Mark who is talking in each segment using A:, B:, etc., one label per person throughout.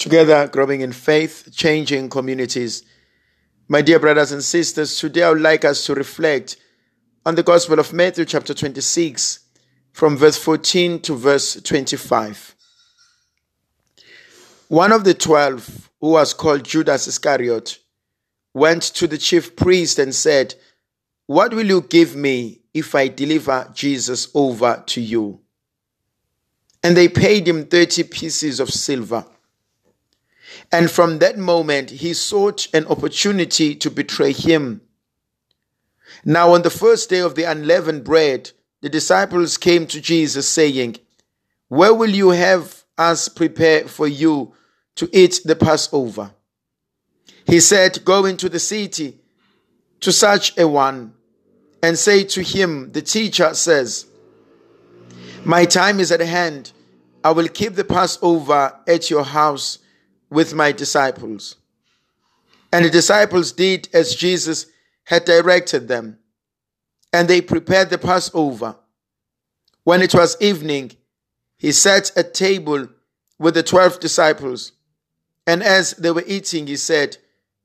A: together growing in faith, changing communities. My dear brothers and sisters, today I would like us to reflect on the Gospel of Matthew, chapter 26, from verse 14 to verse 25. One of the twelve, who was called Judas Iscariot, went to the chief priest and said, What will you give me if I deliver Jesus over to you? And they paid him 30 pieces of silver. And from that moment, he sought an opportunity to betray him. Now, on the first day of the unleavened bread, the disciples came to Jesus, saying, Where will you have us prepare for you to eat the Passover? He said, Go into the city to such a one and say to him, The teacher says, My time is at hand. I will keep the Passover at your house with my disciples. And the disciples did as Jesus had directed them, and they prepared the Passover. When it was evening, he sat at table with the twelve disciples, and as they were eating, he said,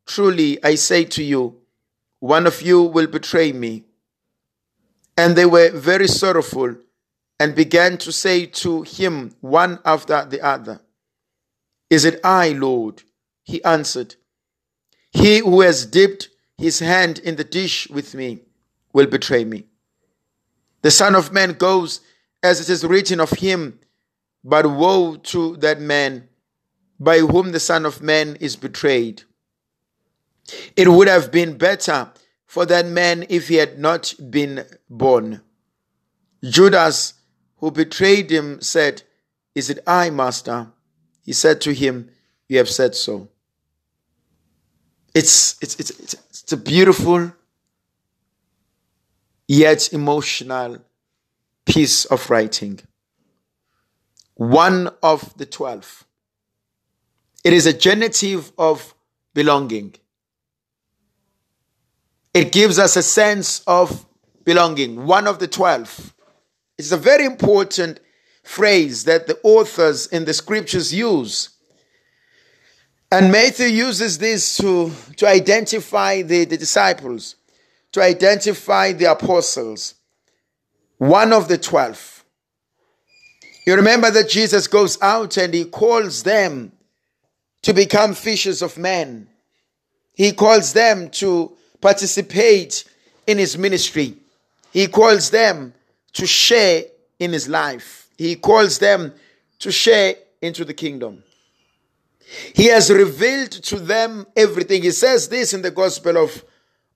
A: Truly I say to you, one of you will betray me. And they were very sorrowful and began to say to him one after the other, is it I, Lord? He answered, He who has dipped his hand in the dish with me will betray me. The Son of Man goes as it is written of him, but woe to that man by whom the Son of Man is betrayed. It would have been better for that man if he had not been born. Judas, who betrayed him, said, Is it I, Master? He said to him, You have said so. It's, it's, it's, it's, it's a beautiful yet emotional piece of writing. One of the twelve. It is a genitive of belonging. It gives us a sense of belonging. One of the twelve. It's a very important phrase that the authors in the scriptures use. And Matthew uses this to, to identify the, the disciples, to identify the apostles, one of the twelve. You remember that Jesus goes out and he calls them to become fishers of men. He calls them to participate in his ministry. He calls them to share in his life. He calls them to share into the kingdom. He has revealed to them everything. He says this in the Gospel of,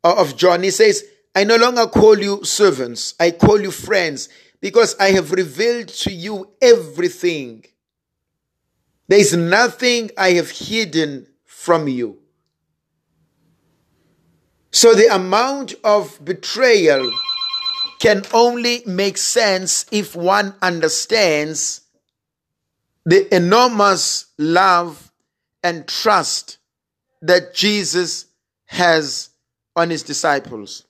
A: uh, of John. He says, I no longer call you servants, I call you friends because I have revealed to you everything. There is nothing I have hidden from you. So the amount of betrayal can only make sense if one understands the enormous love and trust that Jesus has on his disciples.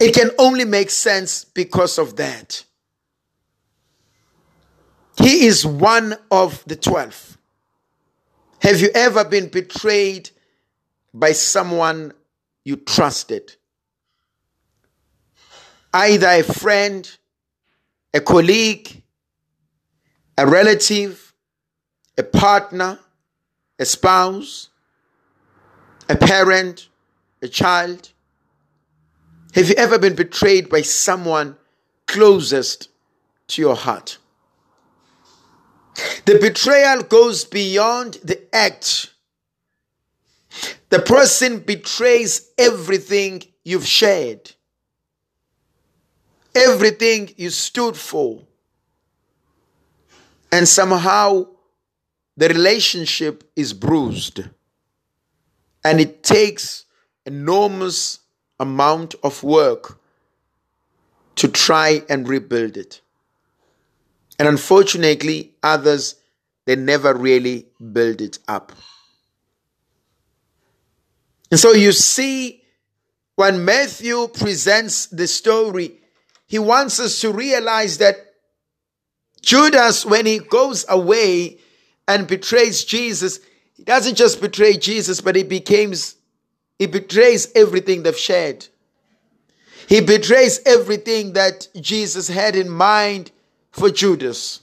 A: It can only make sense because of that. He is one of the twelve. Have you ever been betrayed by someone you trusted? Either a friend, a colleague, a relative, a partner, a spouse, a parent, a child? Have you ever been betrayed by someone closest to your heart? The betrayal goes beyond the act. The person betrays everything you've shared everything you stood for. And somehow the relationship is bruised. And it takes enormous amount of work to try and rebuild it. And unfortunately, others, they never really build it up. And so you see, when Matthew presents the story, he wants us to realize that Judas, when he goes away and betrays Jesus, he doesn't just betray Jesus, but he becomes he betrays everything they've shared. He betrays everything that Jesus had in mind for Judas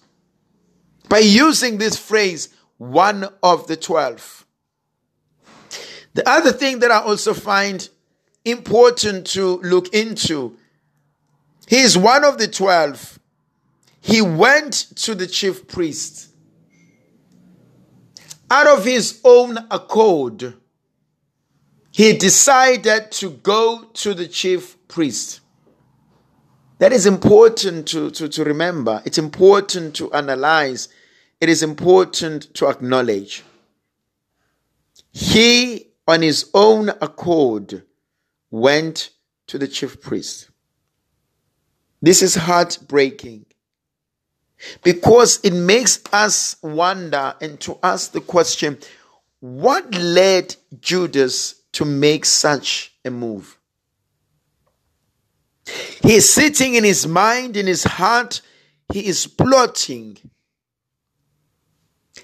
A: by using this phrase, one of the twelve. The other thing that I also find important to look into he is one of the twelve. He went to the chief priest out of his own accord. He decided to go to the chief priest. That is important to, to, to remember. It's important to analyze. It is important to acknowledge. He, on his own accord, went to the chief priest. This is heartbreaking because it makes us wonder and to ask the question what led Judas to make such a move? He is sitting in his mind, in his heart, he is plotting.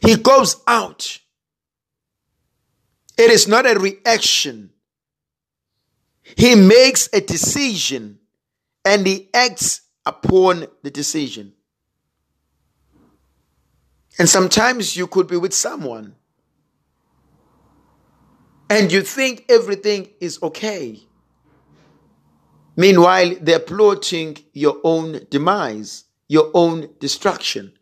A: He goes out. It is not a reaction. He makes a decision and he acts upon the decision. And sometimes you could be with someone and you think everything is okay. Meanwhile, they're plotting your own demise, your own destruction.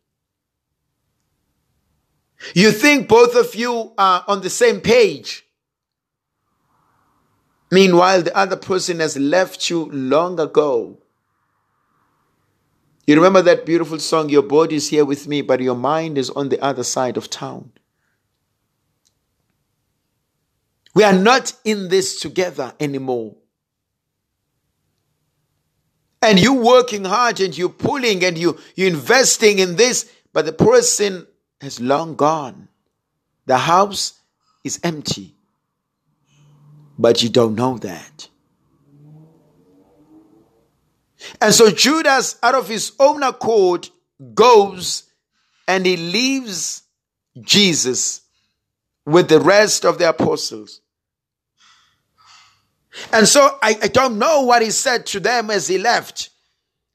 A: You think both of you are on the same page. Meanwhile, the other person has left you long ago. You remember that beautiful song, Your body is here with me, but your mind is on the other side of town. We are not in this together anymore. And you're working hard and you're pulling and you you're investing in this, but the person has long gone. The house is empty. But you don't know that. And so Judas, out of his own accord, goes and he leaves Jesus with the rest of the apostles. And so I, I don't know what he said to them as he left.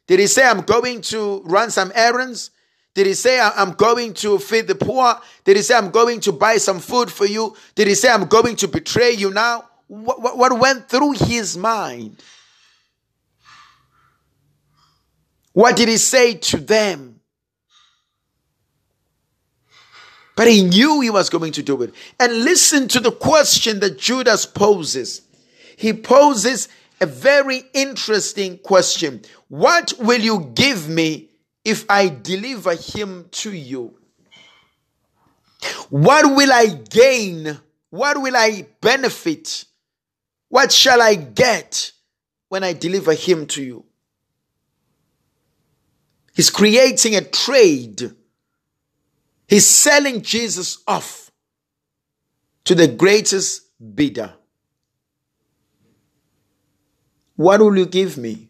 A: Did he say, I'm going to run some errands? Did he say, I'm going to feed the poor? Did he say, I'm going to buy some food for you? Did he say, I'm going to betray you now? What, what, went through his mind? What did he say to them? But he knew he was going to do it. And listen to the question that Judas poses he poses a very interesting question. What will you give me if I deliver him to you? What will I gain? What will I benefit? What shall I get when I deliver him to you? He's creating a trade. He's selling Jesus off to the greatest bidder. What will you give me?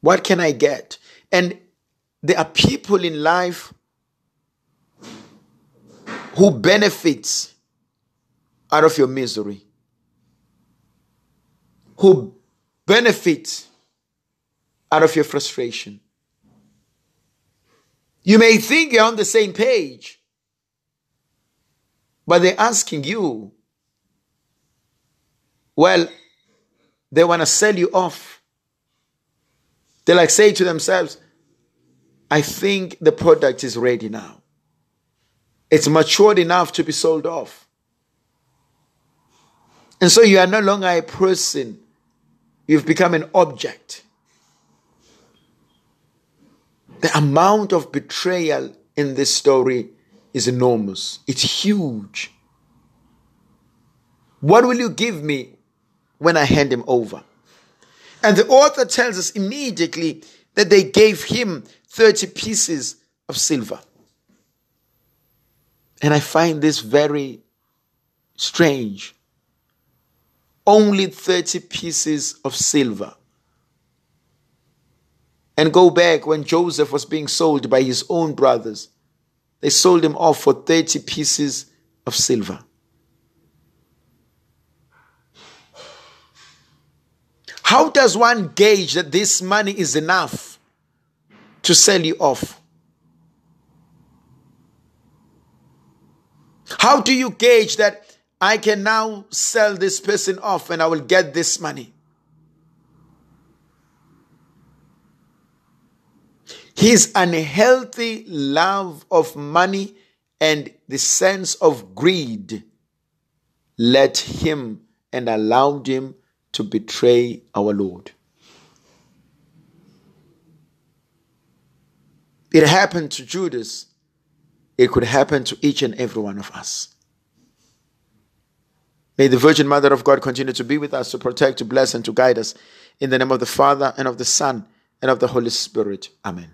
A: What can I get? And there are people in life who benefits out of your misery, who benefit out of your frustration. You may think you're on the same page, but they're asking you, well, they want to sell you off. They like say to themselves, I think the product is ready now. It's matured enough to be sold off. And so you are no longer a person, you've become an object. The amount of betrayal in this story is enormous, it's huge. What will you give me when I hand him over. And the author tells us immediately that they gave him 30 pieces of silver. And I find this very strange. Only 30 pieces of silver. And go back when Joseph was being sold by his own brothers. They sold him off for 30 pieces of silver. How does one gauge that this money is enough to sell you off? How do you gauge that I can now sell this person off and I will get this money? His unhealthy love of money and the sense of greed led him and allowed him to betray our Lord. It happened to Judas. It could happen to each and every one of us. May the Virgin Mother of God continue to be with us, to protect, to bless, and to guide us. In the name of the Father, and of the Son, and of the Holy Spirit. Amen.